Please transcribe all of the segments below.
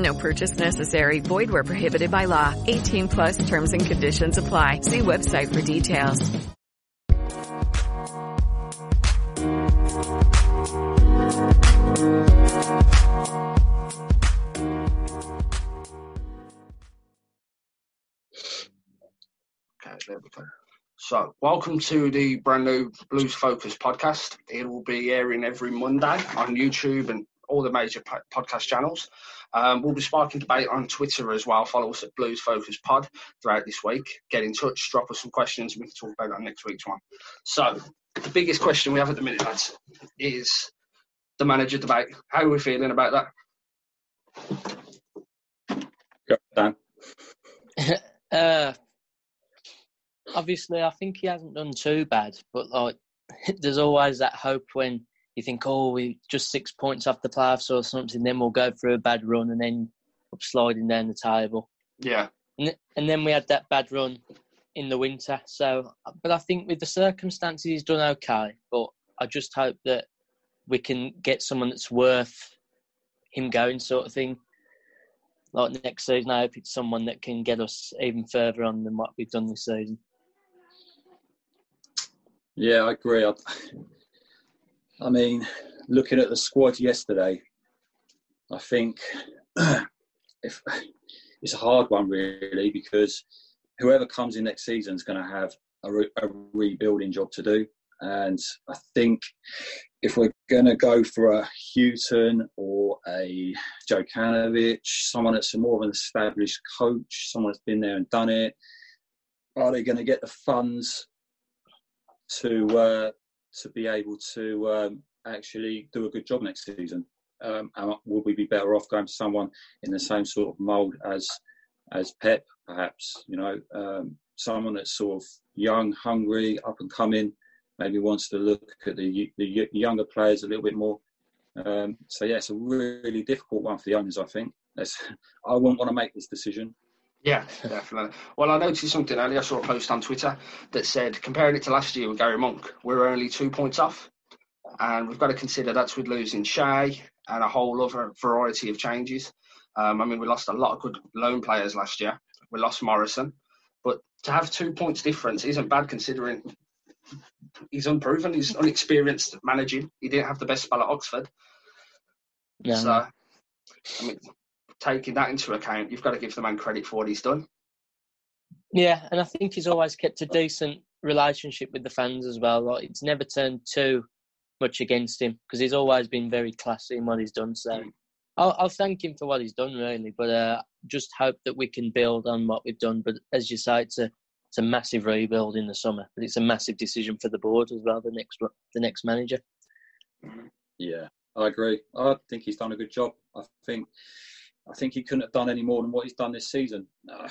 No purchase necessary. Void where prohibited by law. 18 plus terms and conditions apply. See website for details. Okay, there we go. So, welcome to the brand new Blues Focus podcast. It will be airing every Monday on YouTube and all the major podcast channels. Um, we'll be sparking debate on Twitter as well. Follow us at Blues Focus Pod throughout this week. Get in touch, drop us some questions, and we can talk about that next week's one. So, the biggest question we have at the minute, lads, is the manager debate. How are we feeling about that? Go, Dan. uh, obviously, I think he hasn't done too bad, but like, there's always that hope when you think, oh, we just six points off the playoffs or something, then we'll go through a bad run and then up sliding down the table. Yeah, And, and then we had that bad run in the winter. So, but I think with the circumstances, he's done okay. But I just hope that we can get someone that's worth him going, sort of thing. Like next season, I hope it's someone that can get us even further on than what we've done this season. Yeah, I agree. I, I mean, looking at the squad yesterday, I think if it's a hard one really because whoever comes in next season is going to have a, re, a rebuilding job to do, and I think if we're going to go for a Hughton or a Jokanovic, someone that's more of an established coach, someone that's been there and done it, are they going to get the funds to uh, to be able to um, actually do a good job next season? Um, will we be better off going to someone in the same sort of mould as as Pep, perhaps? You know, um, someone that's sort of young, hungry, up and coming, maybe wants to look at the the younger players a little bit more. Um, so yeah, it's a really difficult one for the owners. I think. That's, I wouldn't want to make this decision. Yeah, definitely. Well, I noticed something earlier. I saw a post on Twitter that said, comparing it to last year with Gary Monk, we're only two points off. And we've got to consider that's with losing Che and a whole other variety of changes. Um, I mean, we lost a lot of good loan players last year. We lost Morrison. But to have two points difference isn't bad considering he's unproven, he's unexperienced managing. He didn't have the best spell at Oxford. Yeah. So, I mean, taking that into account, you've got to give the man credit for what he's done. Yeah, and I think he's always kept a decent relationship with the fans as well. Like it's never turned too much against him because he's always been very classy in what he's done. So I'll, I'll thank him for what he's done, really. But uh, just hope that we can build on what we've done. But as you say, it's a it's a massive rebuild in the summer, but it's a massive decision for the board as well. The next the next manager. Yeah, I agree. I think he's done a good job. I think I think he couldn't have done any more than what he's done this season. Uh,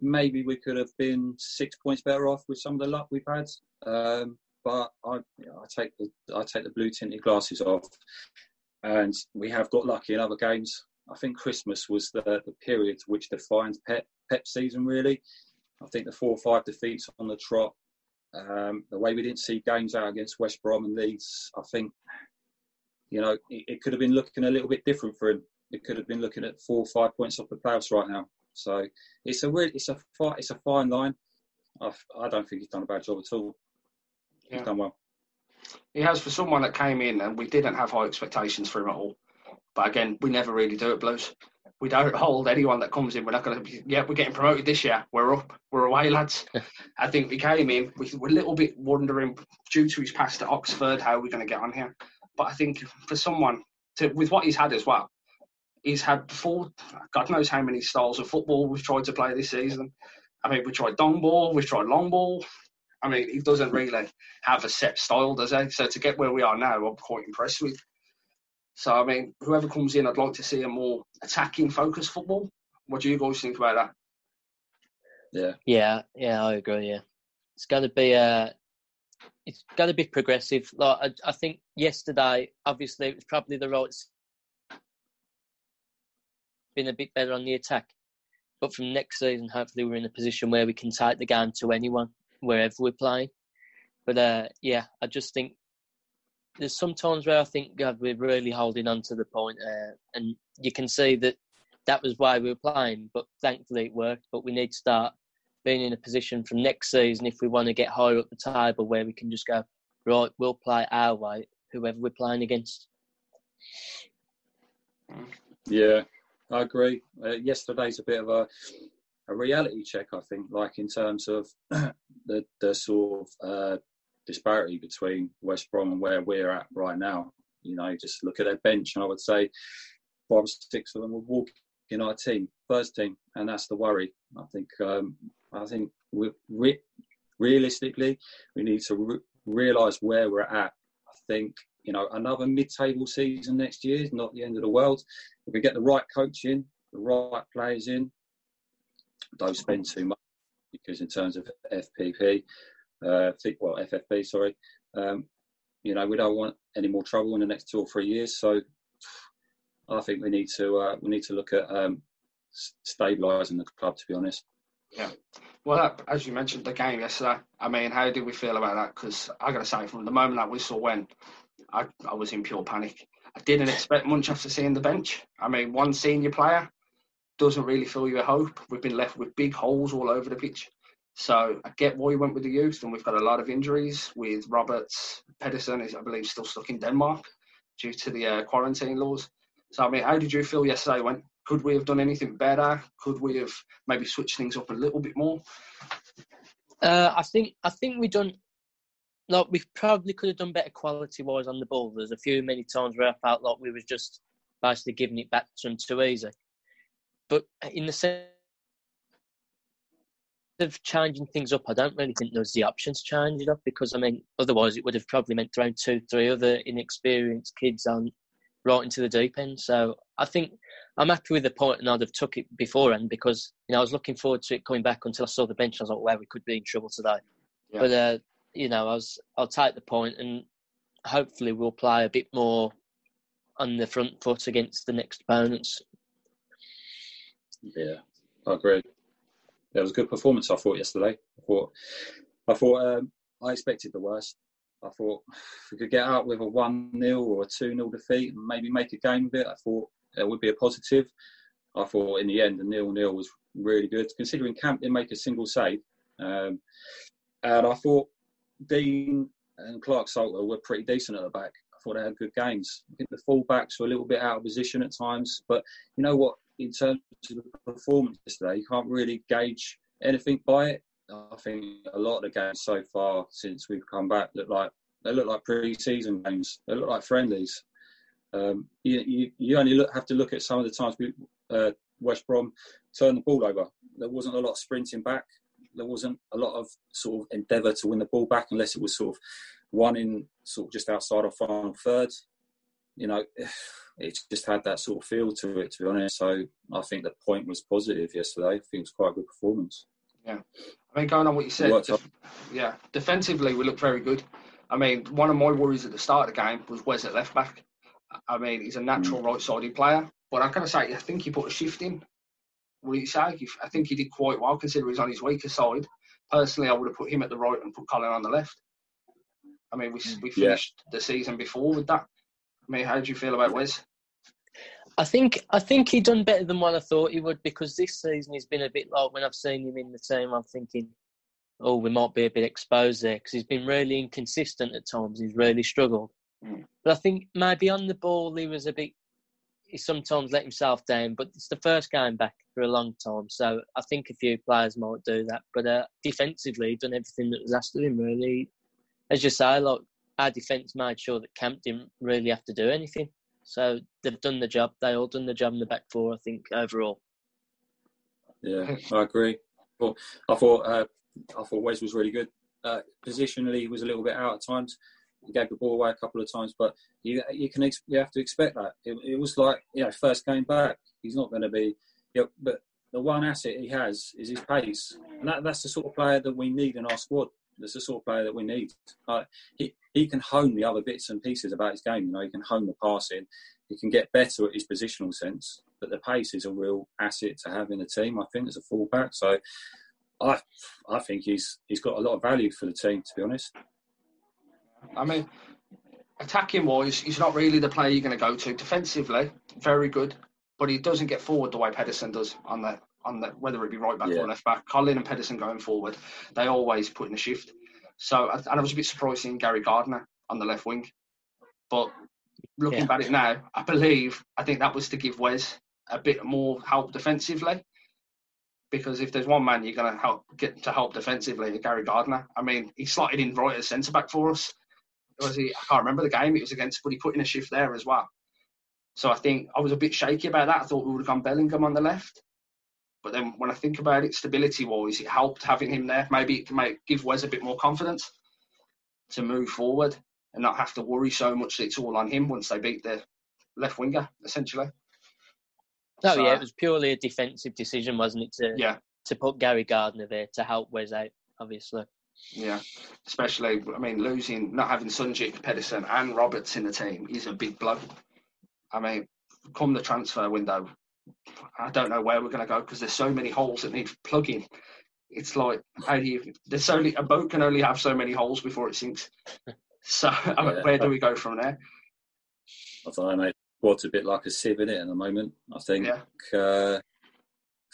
maybe we could have been six points better off with some of the luck we've had. Um, but I, you know, I take the I take the blue tinted glasses off, and we have got lucky in other games. I think Christmas was the, the period which defines Pep Pep season really. I think the four or five defeats on the trot, um, the way we didn't see games out against West Brom and Leeds, I think, you know, it, it, could have been looking a little bit different for him. It could have been looking at four or five points off the playoffs right now. So it's a weird, it's a it's a fine line. I, I don't think he's done a bad job at all. He's Yeah. done well. He has for someone that came in, and we didn't have high expectations for him at all. But again, we never really do it, Blues. We don't hold anyone that comes in. We're not going to be, yeah, we're getting promoted this year. We're up. We're away, lads. I think we came in, we were a little bit wondering, due to his past at Oxford, how are we're going to get on here. But I think for someone, to, with what he's had as well, he's had four, God knows how many styles of football we've tried to play this season. I mean, we tried long ball, we've tried long ball. I mean, he doesn't really have a set style, does he? So to get where we are now, I'm quite impressed with. So I mean, whoever comes in, I'd like to see a more attacking focused football. What do you guys think about that? Yeah. Yeah, yeah, I agree. Yeah, it's got to be uh it's got to be progressive. Like I, I think yesterday, obviously, it was probably the right. Been a bit better on the attack, but from next season, hopefully, we're in a position where we can take the game to anyone wherever we're playing. But uh, yeah, I just think there's some times where I think God, we're really holding on to the point, uh, and you can see that that was why we were playing. But thankfully, it worked. But we need to start being in a position from next season if we want to get higher up the table where we can just go right. We'll play our way, whoever we're playing against. Yeah, I agree. Uh, yesterday's a bit of a a reality check, I think, like in terms of the the sort of uh, disparity between West Brom and where we're at right now. You know, just look at their bench, and I would say five or six of them will walk in our team, first team, and that's the worry. I think um, I think we re- realistically we need to re- realise where we're at. I think you know another mid-table season next year is not the end of the world if we get the right coach in, the right players in, don't spend too much because in terms of FPP, uh, well FFP, sorry, um, you know we don't want any more trouble in the next two or three years. So I think we need to uh, we need to look at um, stabilising the club. To be honest, Yeah. Well, as you mentioned, the game yesterday. I mean, how did we feel about that? Because I got to say, from the moment that whistle went, I, I was in pure panic. I didn't expect much after seeing the bench. I mean, one senior player doesn't really fill you with hope. We've been left with big holes all over the pitch. So I get why you went with the youth, and we've got a lot of injuries with Roberts. Pedersen is, I believe, still stuck in Denmark due to the uh, quarantine laws. So, I mean, how did you feel yesterday? When could we have done anything better? Could we have maybe switched things up a little bit more? Uh, I think I think we done. Like we probably could have done better quality wise on the ball. There's a few many times where I felt like we was just basically giving it back to them too easy. But in the sense of changing things up, I don't really think there's the option to change it up because I mean, otherwise it would have probably meant throwing two, three other inexperienced kids on right into the deep end. So I think I'm happy with the point, and I'd have took it beforehand because you know I was looking forward to it coming back until I saw the bench. I was like, "Wow, we could be in trouble today." Yeah. But uh, you know, I was I'll take the point, and hopefully we'll play a bit more on the front foot against the next opponents. yeah, I agree. It was a good performance. I thought yesterday. I thought I thought um, I expected the worst. I thought if we could get out with a one 0 or a two 0 defeat and maybe make a game of it, I thought it would be a positive. I thought in the end the nil nil was really good, considering Camp didn't make a single save. Um, and I thought Dean and Clarke-Salter were pretty decent at the back. I thought they had good games. I think the full-backs were a little bit out of position at times, but you know what? In terms of the performance yesterday, you can't really gauge anything by it. I think a lot of the games so far since we've come back look like they look like pre-season games. They look like friendlies. Um, you, you, you only look, have to look at some of the times we, uh, West Brom turned the ball over. There wasn't a lot of sprinting back. There wasn't a lot of sort of endeavour to win the ball back unless it was sort of one in sort of just outside of final third. You know, it just had that sort of feel to it, to be honest. So I think the point was positive yesterday. I think it was quite a good performance. Yeah. I mean, going on what you said, def- yeah, defensively we look very good. I mean, one of my worries at the start of the game was where's at left back. I mean, he's a natural mm. right-sided player, but I gotta say, I think he put a shift in. You say? I think he did quite well considering he's on his weaker side. Personally, I would have put him at the right and put Colin on the left. I mean, we we finished yeah. the season before with that. I mean, how do you feel about Wes? I think I think he done better than what I thought he would because this season he's been a bit like when I've seen him in the team. I'm thinking, oh, we might be a bit exposed there because he's been really inconsistent at times. He's really struggled. Mm. But I think maybe on the ball he was a bit. He sometimes let himself down, but it's the first game back for a long time, so I think a few players might do that. But uh, defensively, done everything that was asked of him. Really, as you say, like our defence made sure that Camp didn't really have to do anything. So they've done the job. They all done the job in the back four, I think, overall. Yeah, I agree. I thought uh, I thought Wes was really good. Uh, positionally, he was a little bit out at times. Gave the ball away a couple of times, but you you can you have to expect that. It, it was like you know first game back. He's not going to be. You know, but the one asset he has is his pace, and that, that's the sort of player that we need in our squad. That's the sort of player that we need. Uh, he he can hone the other bits and pieces about his game. You know, he can hone the passing. He can get better at his positional sense. But the pace is a real asset to have in the team. I think as a fullback. So I I think he's he's got a lot of value for the team. To be honest. I mean, attacking wise, he's not really the player you're going to go to. Defensively, very good, but he doesn't get forward the way Pedersen does on the on the whether it be right back yeah. or left back. Colin and Pedersen going forward, they always put in a shift. So, and I was a bit surprised seeing Gary Gardner on the left wing, but looking yeah. at it now, I believe I think that was to give Wes a bit more help defensively. Because if there's one man you're going to help get to help defensively, Gary Gardner. I mean, he slotted in right as centre back for us. Was he? I can't remember the game it was against, but he put in a shift there as well. So I think I was a bit shaky about that. I thought we would have gone Bellingham on the left. But then when I think about it, stability wise, it helped having him there. Maybe it can make, give Wes a bit more confidence to move forward and not have to worry so much that it's all on him once they beat the left winger, essentially. Oh so, yeah, it was purely a defensive decision, wasn't it? To yeah. to put Gary Gardner there to help Wes out, obviously. Yeah, especially I mean losing, not having Sunjic, Pedersen, and Roberts in the team is a big blow. I mean, come the transfer window, I don't know where we're going to go because there's so many holes that need plugging. It's like how do you? There's only a boat can only have so many holes before it sinks. So yeah. where do we go from there? I don't know, mate. What's a bit like a sieve in it at the moment. I think. Yeah. Uh,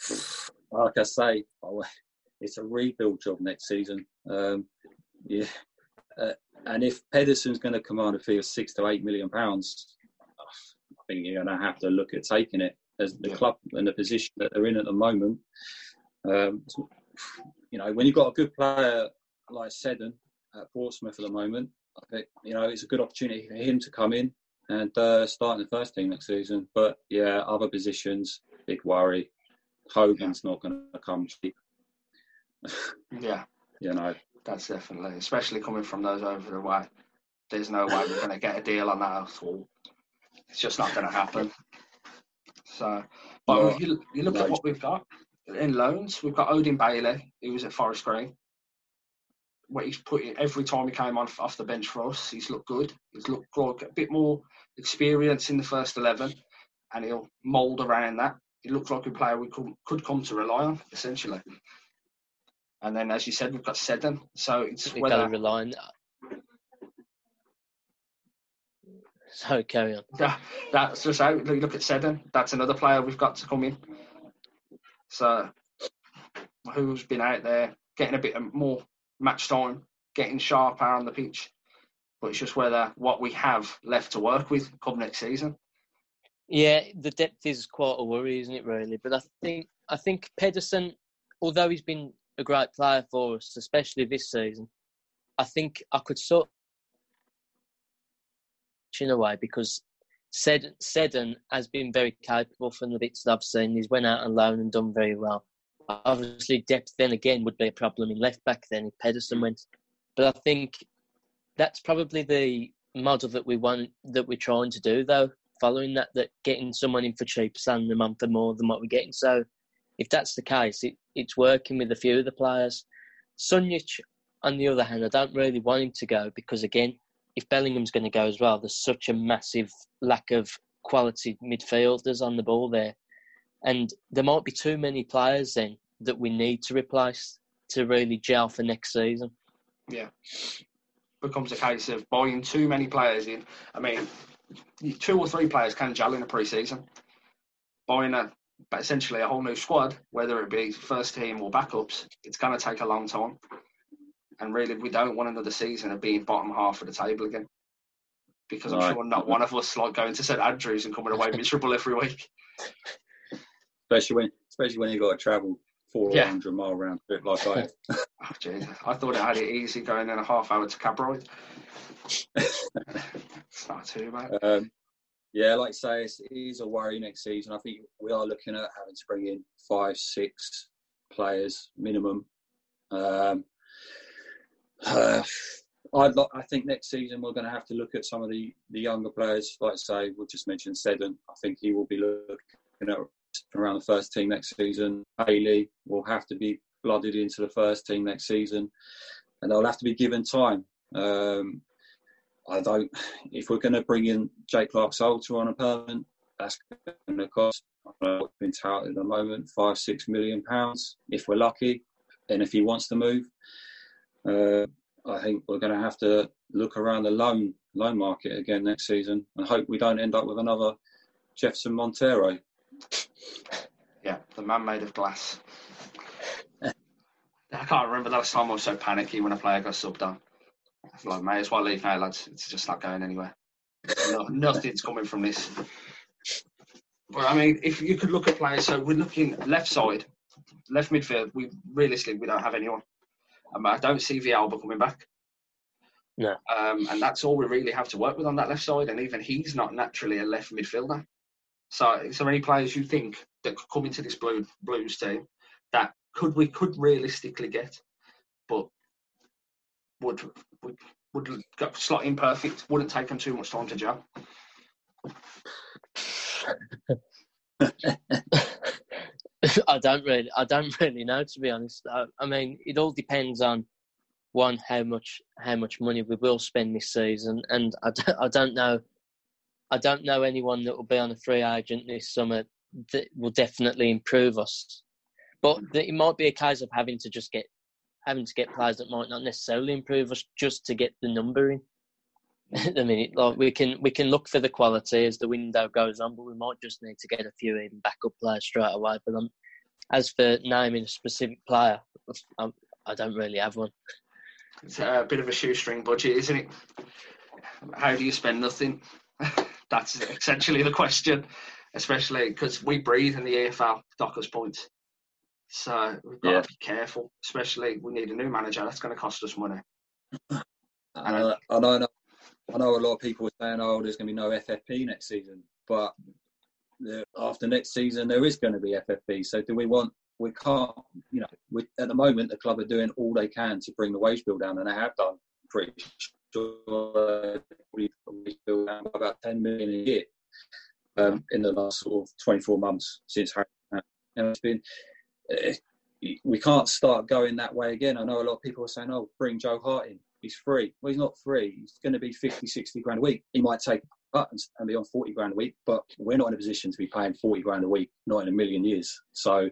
like I say, oh, it's a rebuild job next season. Um, yeah, uh, and if Pedersen's going to command a fee of six to eight million pounds, I think you're going to have to look at taking it as the yeah. club and the position that they're in at the moment. Um, you know, when you've got a good player like Seddon at Portsmouth at the moment, I think you know it's a good opportunity for him to come in and uh, start in the first team next season. But yeah, other positions, big worry. Hogan's yeah. not going to come cheap. Yeah, you know that's definitely, especially coming from those over the way. There's no way we're going to get a deal on that at all. It's just not going to happen. So, but you, you look at what we've got in loans. We've got Odin Bailey, who was at Forest Green. What he's put in, every time he came on off the bench for us, he's looked good. He's looked good, a bit more experience in the first eleven, and he'll mould around that. He looks like a player we could, could come to rely on, essentially. And then, as you said, we've got Seddon. So it's we whether rely on So carry on. Yeah, that's just how you look at Seddon. That's another player we've got to come in. So who's been out there getting a bit more match time, getting sharper on the pitch. But it's just whether what we have left to work with come next season. Yeah, the depth is quite a worry, isn't it? Really, but I think I think Pedersen, although he's been a great player for us, especially this season, I think I could sort in a way because Seddon, Seddon has been very capable from the bits that I've seen. He's went out on loan and done very well. Obviously, depth then again would be a problem in left back then if Pedersen went. But I think that's probably the model that we want that we're trying to do though. Following that, that getting someone in for cheap, selling them on for more than what we're getting. So, if that's the case, it, it's working with a few of the players. Sunjic, on the other hand, I don't really want him to go because again, if Bellingham's going to go as well, there's such a massive lack of quality midfielders on the ball there. and there might be too many players then that we need to replace to really gel for next season. Yeah. Becomes a case of buying too many players in. I mean, two or three players can gel in a pre-season. Buying a but essentially a whole new squad, whether it be first team or backups, it's going to take a long time. And really, we don't want another season of being bottom half of the table again. Because I'm Right. sure not one of us like going to St Andrews and coming away miserable every week. Especially when, especially when you've got to travel four Yeah. hundred mile round trip like I. Oh, Jesus. I thought it had it easy going in a half hour to cab ride. it's not too bad. Um, yeah, like I say, it's, a worry next season. I think we are looking at having to bring in five, six players minimum. Um, uh, I'd I think next season we're going to have to look at some of the, the younger players. Like I say, we'll just mentioned Seddon. I think he will be looking at around the first team next season. Haley will have to be blooded into the first team next season, and they'll have to be given time. Um, I don't. If we're going to bring in Jake Clarke-Salter on a permanent, that's going to cost. I don't know what's been touted at the moment, five six million pounds if we're lucky, and if he wants to move, uh, I think we're going to have to look around the loan loan market again next season, and hope we don't end up with another Jefferson Montero. Yeah, the man made of glass. I can't remember the last time I was so panicky when a player got subbed on. I like, may as well leave now, lads. It's just not going anywhere. No, nothing's coming from this. But I mean, if you could look at players, so we're looking left side, left midfield. We realistically we don't have anyone. Um, I don't see Villalba coming back. No. Um, and that's all we really have to work with on that left side. And even he's not naturally a left midfielder. So, is there any players you think that could come into this blue Blues team that could we could realistically get, but would would would go slot in perfect? Wouldn't take them too much time to gel. I don't really, I don't really know to be honest. I, I mean, it all depends on one how much how much money we will spend this season, and I don't, I don't know, I don't know anyone that will be on a free agent this summer that will definitely improve us. But it might be a case of having to just get having to get players that might not necessarily improve us just to get the number in. I mean, like we can we can look for the quality as the window goes on, but we might just need to get a few even backup players straight away. But um, as for naming a specific player, I, I don't really have one. It's a bit of a shoestring budget, isn't it? How do you spend nothing? That's essentially the question, especially because we breathe in the AFL, Dockers points. So we've got Yeah. to be careful, especially we need a new manager. That's going to cost us money. And I, I know, I know a lot of people are saying, "Oh, there's going to be no FFP next season," but the, after next season, there is going to be FFP. So, do we want? We can't, you know. We, at the moment, the club are doing all they can to bring the wage bill down, and they have done pretty sure wage bill down by about ten million a year um, in the last sort of 24 months since Harry. And it's been. Eh, we can't start going that way again. I know a lot of people are saying, "Oh, bring Joe Hart in. He's free." Well, he's not free. He's going to be 50, 60 grand a week. He might take buttons and be on 40 grand a week, but we're not in a position to be paying 40 grand a week, not in a million years. So,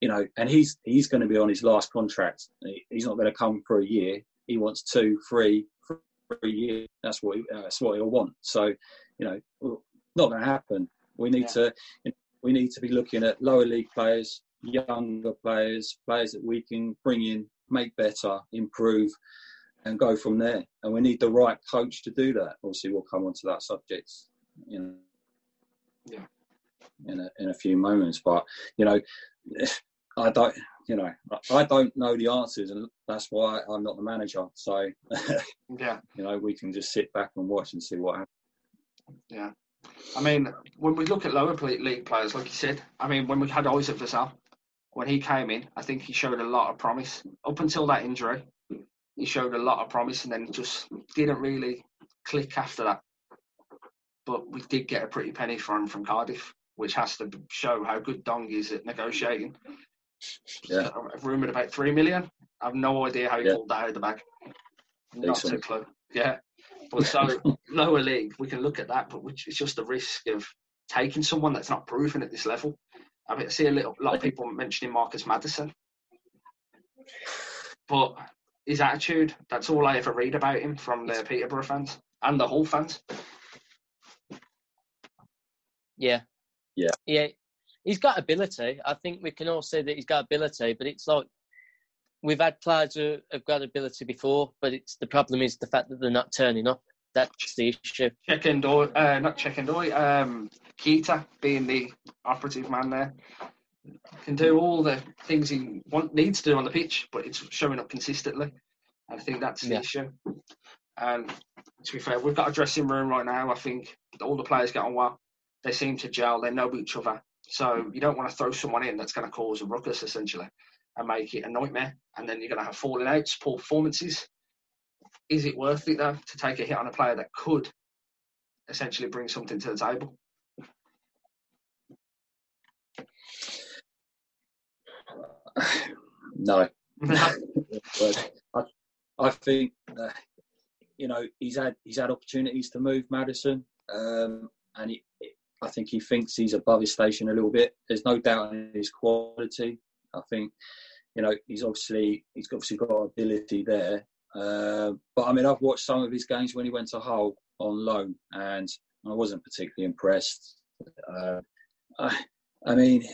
you know, and he's he's going to be on his last contract. He's not going to come for a year. He wants two, three, three years. That's what he, uh, that's what he'll want. So, you know, not going to happen. We need Yeah. to we need to be looking at lower league players, younger players, players that we can bring in, make better, improve, and go from there. And we need the right coach to do that. Obviously, we'll come on to that subject, you know, Yeah. in a, in a few moments. But you know, I don't, you know, I don't know the answers, and that's why I'm not the manager. So, Yeah, you know, we can just sit back and watch and see what happens. yeah. I mean, when we look at lower league players, like you said, I mean, when we had Isaac Vassell, when he came in, I think he showed a lot of promise. Up until that injury, he showed a lot of promise, and then just didn't really click after that. But we did get a pretty penny for him from Cardiff, which has to show how good Dong is at negotiating. Yeah. I've rumoured about three million. I have no idea how he Yeah. pulled that out of the bag. Not a Decent. clue. Yeah. But so lower league, we can look at that, but it's just the risk of taking someone that's not proven at this level. I mean, see a little, lot of people mentioning Marcus Maddison, but his attitude, that's all I ever read about him from the Peterborough fans and the Hull fans. Yeah. Yeah. Yeah. He's got ability. I think we can all say that he's got ability, but it's like we've had players who have got ability before, but it's the problem is the fact that they're not turning up. That's the issue. Checkendoy, uh, not Checkendoy, um, Keita being the operative man there. Can do all the things he want, needs to do on the pitch, but it's showing up consistently. I think that's the Yeah. issue. And to be fair, we've got a dressing room right now. I think all the players get on well. They seem to gel. They know each other. So you don't want to throw someone in that's going to cause a ruckus essentially and make it a nightmare. And then you're going to have falling outs, poor performances. Is it worth it though to take a hit on a player that could essentially bring something to the table? no, I, I think uh, you know he's had he's had opportunities to move Maddison, um, and he, I think he thinks he's above his station a little bit. There's no doubt in his quality. I think you know he's obviously he's obviously got ability there. Uh, but I mean, I've watched some of his games when he went to Hull on loan, and I wasn't particularly impressed. Uh, I, I mean,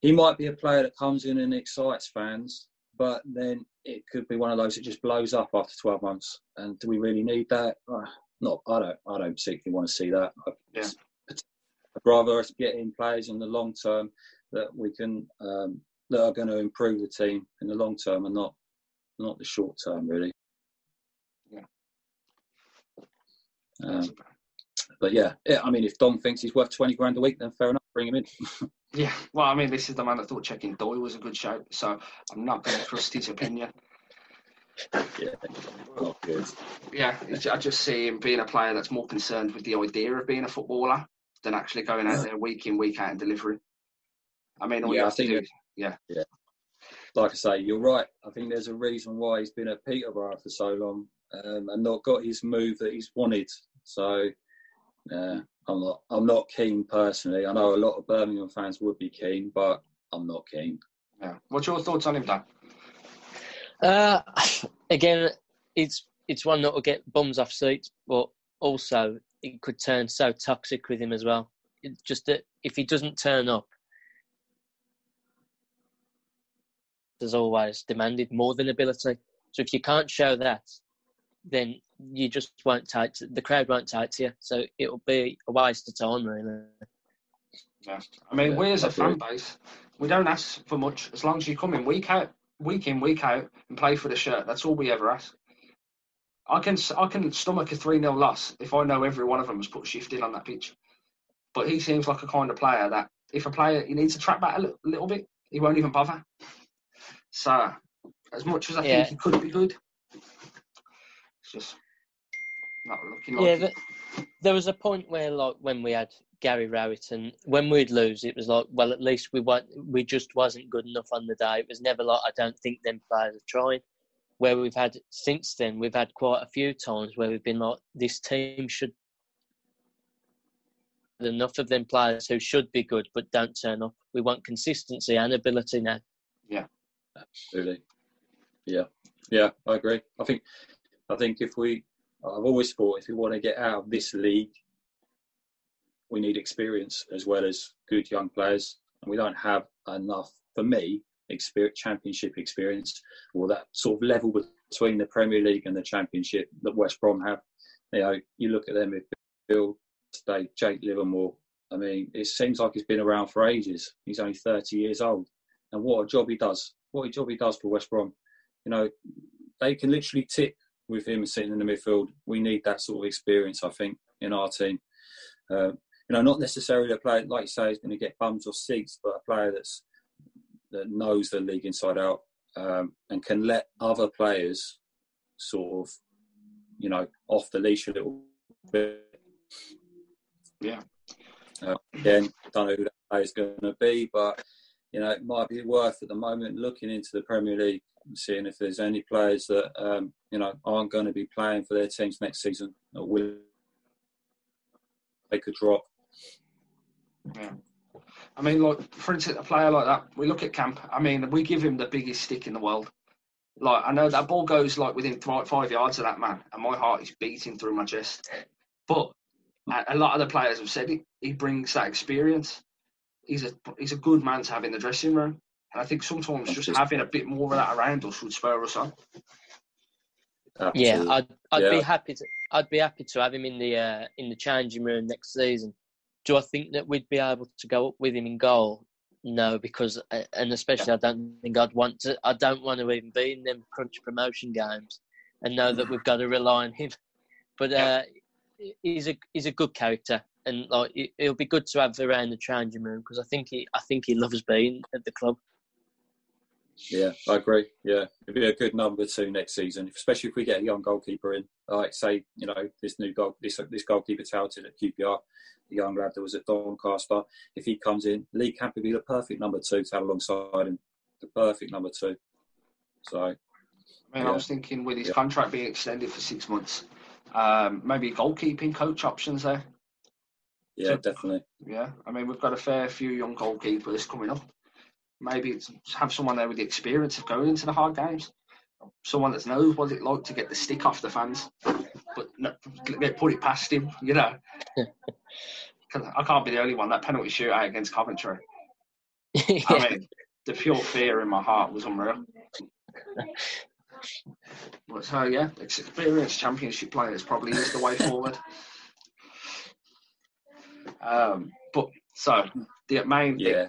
he might be a player that comes in and excites fans, but then it could be one of those that just blows up after 12 months. And do we really need that? Uh, not, I don't. I don't particularly want to see that. Yeah. I'd rather us get in players in the long term that we can um, that are going to improve the team in the long term and not not the short term, really. Yeah. Um, but yeah, yeah, I mean, if Don thinks he's worth 20 grand a week, then fair enough, bring him in. Yeah, well, I mean, this is the man that thought checking Doyle was a good shout, so I'm not going to trust his opinion. yeah, not good. Yeah, I just see him being a player that's more concerned with the idea of being a footballer than actually going out there week in, week out and delivering. I mean, all you Yeah, I have to think yeah. it- like I say, you're right. I think there's a reason why he's been at Peterborough for so long um, and not got his move that he's wanted. So, uh, I'm not. I'm not keen personally. I know a lot of Birmingham fans would be keen, but I'm not keen. yeah. What's your thoughts on him, Dan? Uh, again, it's it's one that will get bums off seats, but also it could turn so toxic with him as well. It's just that if he doesn't turn up, there's always demanded more than ability. So if you can't show that, then you just won't take to, the crowd won't take to you. So it'll be a waste of time, really. Yeah. I mean, Yeah, we as a fan base, we don't ask for much as long as you come in week out, week in, week out, and play for the shirt. That's all we ever ask. I can I can stomach a three 0 loss if I know every one of them has put shift in on that pitch. But he seems like a kind of player that if a player he needs to track back a little, little bit, he won't even bother. So, as much as I Yeah. think he could be good, it's just not looking like Yeah, it. but there was a point where, like, when we had Gary Rowett, and when we'd lose, it was like, well, at least we weren't, we just wasn't good enough on the day. It was never like, I don't think them players are trying. Where we've had since then, we've had quite a few times where we've been like, this team should enough of them players who should be good but don't turn up. We want consistency and ability now. Yeah, absolutely. Yeah, yeah, I agree. I think, I think if we, I've always thought if we want to get out of this league, we need experience as well as good young players, and we don't have enough for me. Experience, championship experience, or that sort of level between the Premier League and the Championship that West Brom have. You know, you look at them, Bill, State, Jake Livermore. I mean, it seems like he's been around for ages. He's only 30 years old, and what a job he does! What a job he does for West Brom. You know, they can literally tick with him sitting in the midfield. We need that sort of experience, I think, in our team. Uh, you know, not necessarily a player like you say is going to get bums or seats, but a player that's that knows the league inside out um, and can let other players sort of, you know, off the leash a little bit. Yeah. Uh, again, don't know who that player's going to be, but you know, it might be worth at the moment looking into the Premier League seeing if there's any players that um, you know aren't going to be playing for their teams next season or will they could drop. Yeah. I mean, like for instance, a player like that, we look at Camp. I mean, we give him the biggest stick in the world. Like I know that ball goes like within five, yards of that man, and my heart is beating through my chest. But a, a lot of the players have said it. He brings that experience. He's a he's a good man to have in the dressing room, and I think sometimes just having a bit more of that around us would spur us on. Absolutely. Yeah, I'd I'd be happy to I'd be happy to have him in the uh, in the changing room next season. Do I think that we'd be able to go up with him in goal? No, because uh, and especially I don't think I'd want to. I don't want to even be in them crunch promotion games and know that we've got to rely on him. But uh, he's a he's a good character, and like it, it'll be good to have around the changing room because I think he I think he loves being at the club. Yeah, I agree. Yeah, it'd be a good number two next season, especially if we get a young goalkeeper in. Like say, you know, this new goal, this this goalkeeper touted at QPR, the young lad that was at Doncaster. If he comes in, Lee Camp would be the perfect number two to have alongside him. The perfect number two. So I mean, I was thinking with his Yeah. contract being extended for six months, um, maybe goalkeeping coach options there. yeah, So- definitely. Yeah, I mean, we've got a fair few young goalkeepers coming up. Maybe have someone there with the experience of going into the hard games. Someone that knows what it's like to get the stick off the fans, but get put it past him, you know. I can't be the only one. That penalty shootout against Coventry. yeah. I mean, the pure fear in my heart was unreal. But so yeah, experienced championship players probably is the way forward. Um, but so the main thing, Yeah,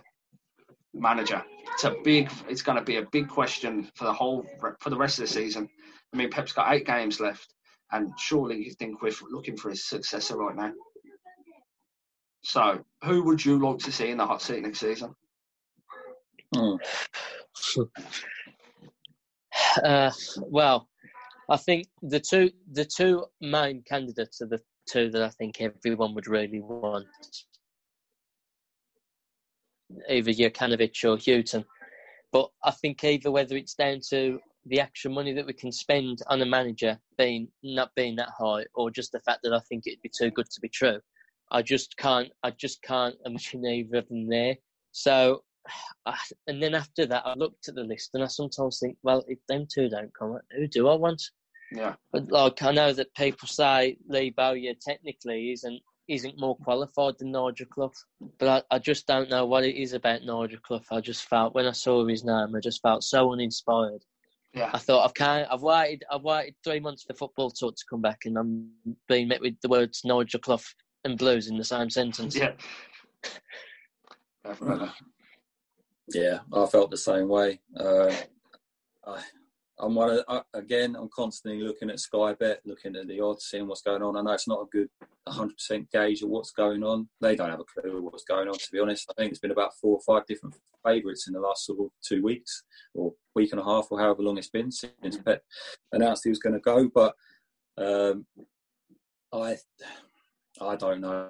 manager. It's a big. It's going to be a big question for the whole for the rest of the season. I mean, Pep's got eight games left, and surely you think we're looking for his successor right now. So, who would you like to see in the hot seat next season? Hmm. Uh, well, I think the two the two main candidates are the two that I think everyone would really want. Either Jokanovic or Hughton. But I think either whether it's down to the extra money that we can spend on a manager being not being that high, or just the fact that I think it'd be too good to be true. I just can't. I just can't imagine either of them there. So I, and then after that, I looked at the list and I sometimes think, well, if them two don't come, who do I want? Yeah, But like, I know that people say Lee Bowyer technically isn't isn't more qualified than Nigel Clough, but I, I just don't know what it is about Nigel Clough. I just felt when I saw his name, I just felt so uninspired. yeah, I thought I've kind I've waited I've waited three months for football talk to come back, and I'm being met with the words Nigel Clough and Blues in the same sentence. yeah. Yeah, I felt the same way. Uh, I, I'm one of, again. I'm constantly looking at Sky Bet, looking at the odds, seeing what's going on. I know it's not a good 100% gauge of what's going on. They don't have a clue what's going on, to be honest. I think it's been about four or five different favourites in the last sort of two weeks or week and a half, or however long it's been since Pep announced he was going to go. But um, I, I don't know.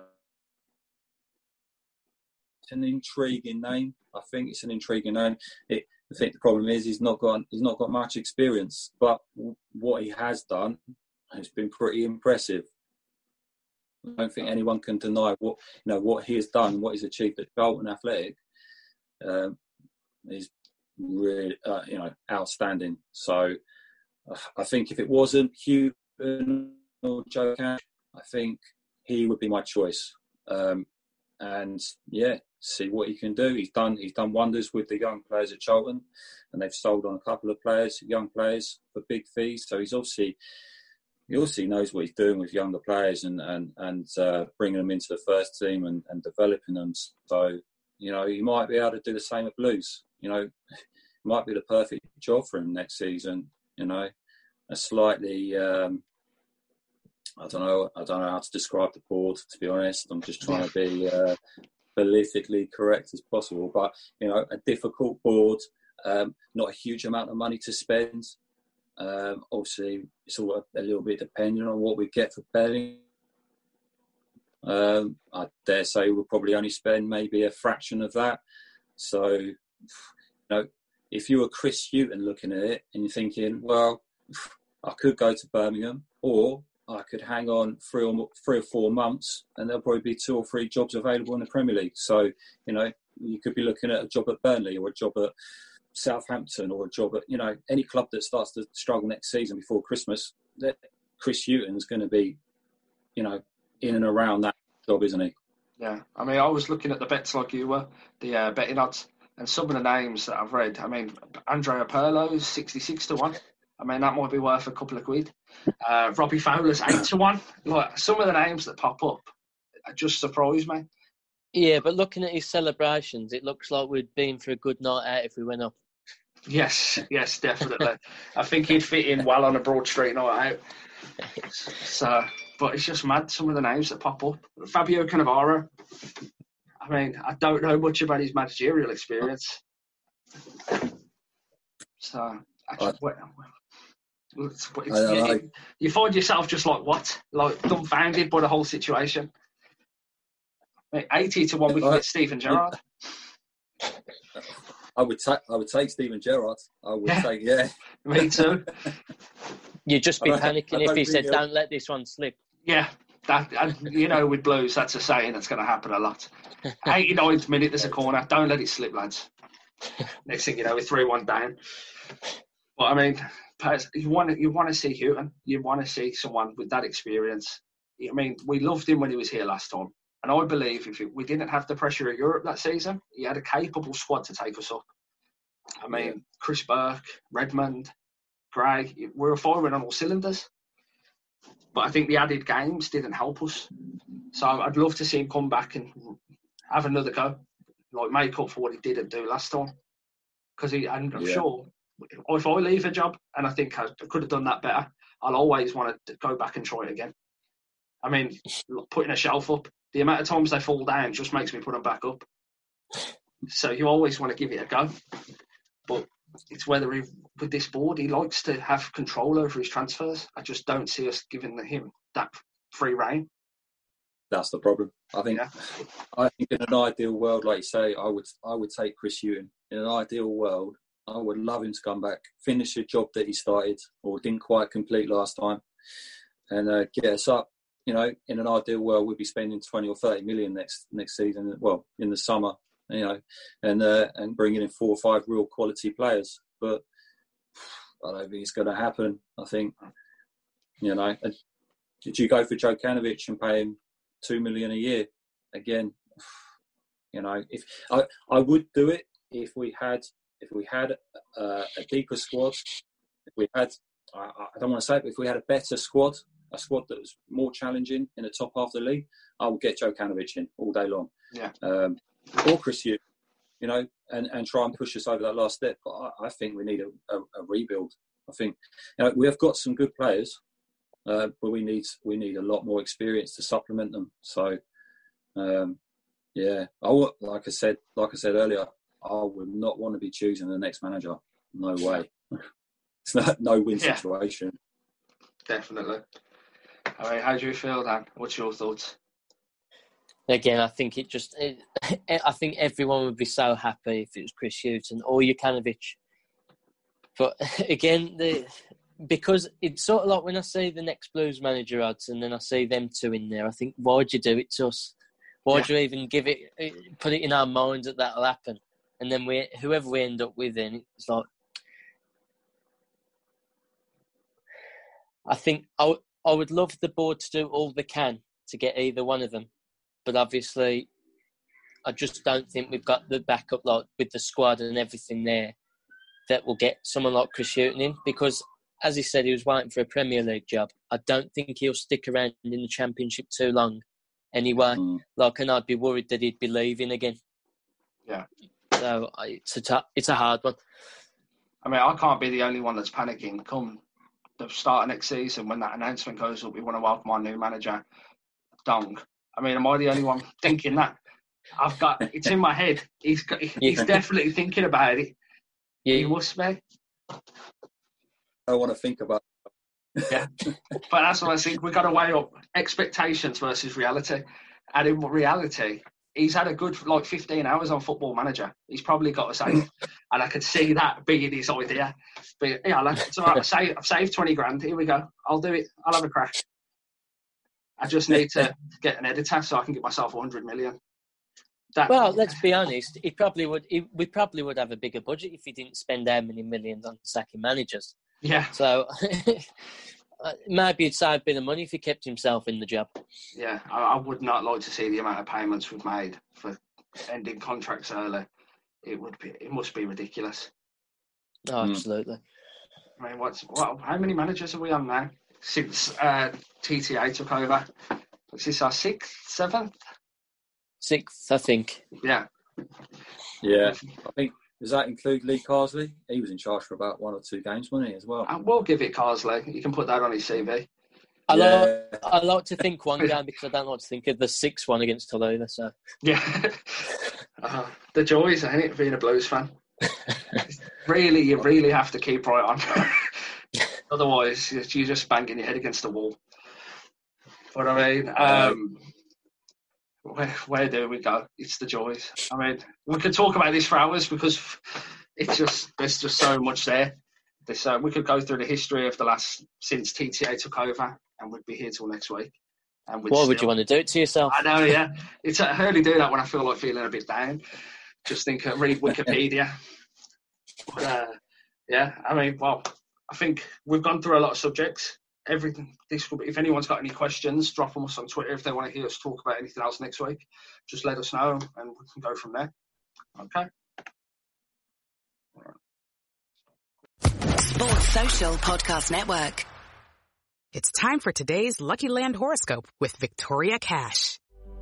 It's an intriguing name. I think it's an intriguing name. It, I think the problem is he's not got he's not got much experience, but what he has done has been pretty impressive. I don't think anyone can deny what you know what he has done, what he's achieved at Charlton Athletic. Um, is really uh, you know outstanding. So uh, I think if it wasn't Hugh or Joe Cash, I think he would be my choice. Um, and yeah, see what he can do. He's done he's done wonders with the young players at Charlton, and they've sold on a couple of players, young players, for big fees. So he's obviously he obviously knows what he's doing with younger players and and and uh, bringing them into the first team and, and developing them. So you know he might be able to do the same at Blues. You know, might be the perfect job for him next season. You know, a slightly. Um, I don't know. I don't know how to describe the board. To be honest, I'm just trying to be uh, politically correct as possible. But you know, a difficult board, um, not a huge amount of money to spend. Um, obviously, it's all a, little bit dependent on what we get for Belling. Um, I dare say we'll probably only spend maybe a fraction of that. So, you know, if you were Chris Hughton looking at it and you're thinking, well, I could go to Birmingham, or I could hang on three or three or four months, and there'll probably be two or three jobs available in the Premier League. So you know, you could be looking at a job at Burnley or a job at Southampton or a job at you know any club that starts to struggle next season before Christmas. That Chris Hughton's going to be, you know, in and around that job, isn't he? Yeah, I mean, I was looking at the bets like you were, the uh, betting odds, and some of the names that I've read. I mean, Andrea Pirlo's sixty-six to one. I mean, that might be worth a couple of quid. Uh, Robbie Fowler's eight to one. Like some of the names that pop up, just surprise me. Yeah, but looking at his celebrations, it looks like we'd been for a good night out if we went up. Yes, yes, definitely. I think he'd fit in well on a Broad Street night out. So, but it's just mad some of the names that pop up. Fabio Cannavaro. I mean, I don't know much about his managerial experience. So, I just, what, it's, it's, I know, you, I- you find yourself just like what, like dumbfounded by the whole situation. Mate, Eighty to one, we can I- get Steven Gerrard. I would take I would take Steven Gerrard. I would Yeah. take yeah. Me too. You'd just be I I panicking if he said, "Don't let this one slip." Yeah, that and, you know with Blues, that's a saying that's going to happen a lot. 89th minute, there's a corner. Don't let it slip, lads. Next thing you know, we're three one down. But I mean, pers- you want you want to see Hughton. You want to see someone with that experience. I mean, we loved him when he was here last time, and I believe if we didn't have the pressure of Europe that season, he had a capable squad to take us up. I mean, Chris Burke, Redmond, Gray, we were firing on all cylinders. But I think the added games didn't help us. So I'd love to see him come back and have another go, like make up for what he didn't do last time. Because he, and I'm Yeah. sure if I leave a job and I think I could have done that better, I'll always want to go back and try it again. I mean, putting a shelf up, the amount of times they fall down just makes me put them back up. So you always want to give it a go. But it's whether he, with this board, he likes to have control over his transfers. I just don't see us giving him that free reign. That's the problem. I think Yeah. I think in an ideal world, like you say, I would I would take Chris Hughton. In an ideal world, I would love him to come back, finish the job that he started or didn't quite complete last time, and uh, get us up. You know, in an ideal world, we'd be spending twenty or thirty million next next season. Well, in the summer, you know, and uh, and bringing in four or five real quality players. But I don't think it's going to happen. I think, you know, did you go for Jokanovic and pay him two million a year? Again, you know, if I I would do it if we had if we had uh, a deeper squad, if we had I, I don't want to say it, but if we had a better squad, a squad that was more challenging in the top half of the league, I would get Jokanovic in all day long. Yeah. Um, or Chris Hughton, you know, and, and try and push us over that last step. But I, I think we need a, a, a rebuild. I think you know, we have got some good players, uh, but we need we need a lot more experience to supplement them. So, um, yeah, I like I said, like I said earlier, I would not want to be choosing the next manager. No way. it's not no win Yeah. situation. Definitely. All right, how do you feel, Dan? What's your thoughts? Again, I think it just. It, I think everyone would be so happy if it was Chris Hughton or Jokanovic. But again, the because it's sort of like when I see the next Blues manager odds and then I see them two in there, I think, why'd you do it to us? Why'd you even give it, eh, put it in our minds that that'll happen? And then we, whoever we end up with, then it's like, I think I, w- I would love the board to do all they can to get either one of them, but obviously, I just don't think we've got the backup like with the squad and everything there that will get someone like Chris Hughton in because, as he said, he was waiting for a Premier League job. I don't think he'll stick around in the Championship too long anyway. Mm. Like, and I'd be worried that he'd be leaving again. Yeah. So I- it's a t- it's a hard one. I mean, I can't be the only one that's panicking. Come the start of next season, when that announcement goes up, we want to welcome our new manager, Dong. I mean, am I the only one thinking that? I've got it's in my head. He's got, he's Yeah. definitely thinking about it. He must be. I want to think about. It. Yeah. But that's what I think. We've got to weigh up expectations versus reality. And in reality, he's had a good like 15 hours on Football Manager. He's probably got a save, and I could see that being his idea. But yeah, like, it's all right. I save, I've saved 20 grand. Here we go. I'll do it. I'll have a crack. I just need to get an editor so I can get myself 100 million. That, Well, let's be honest. He probably would. He, we probably would have a bigger budget if he didn't spend that many millions on sacking managers. yeah, So it might be a side bit of money if he kept himself in the job. yeah. I, I would not like to see the amount of payments we've made for ending contracts early. It would be. It must be ridiculous. Oh, Hmm. absolutely. I mean, what's what? How many managers are we on now since uh, TTA took over? Is this our sixth, seventh? Sixth, I think. Yeah, Yeah, I think does that include Lee Carsley? He was in charge for about one or two games, wasn't he, as well? And we'll give it Carsley. You can put that on his CV. I, yeah. like, I like to think one game because I don't like to think of the sixth one against Toulouse. So Yeah. uh, the joys, ain't it, being a Blues fan? really, you really have to keep right on. Otherwise, you're you're just banging your head against the wall. But I mean, um, where, where do we go? It's the joys. I mean, we could talk about this for hours because it's just there's just so much there. This uh, we could go through the history of the last since TTA took over, and we'd be here till next week. And we'd why would you want to do it to yourself? I know, yeah. It's I only do that when I feel like feeling a bit down. Just think, uh, read Wikipedia. But, uh, yeah, I mean, well, I think we've gone through a lot of subjects. Everything. This will be. If anyone's got any questions, drop them us on Twitter. If they want to hear us talk about anything else next week, just let us know, and we can go from there. Okay. Sports Social Podcast Network. It's time for today's Lucky Land horoscope with Victoria Cash.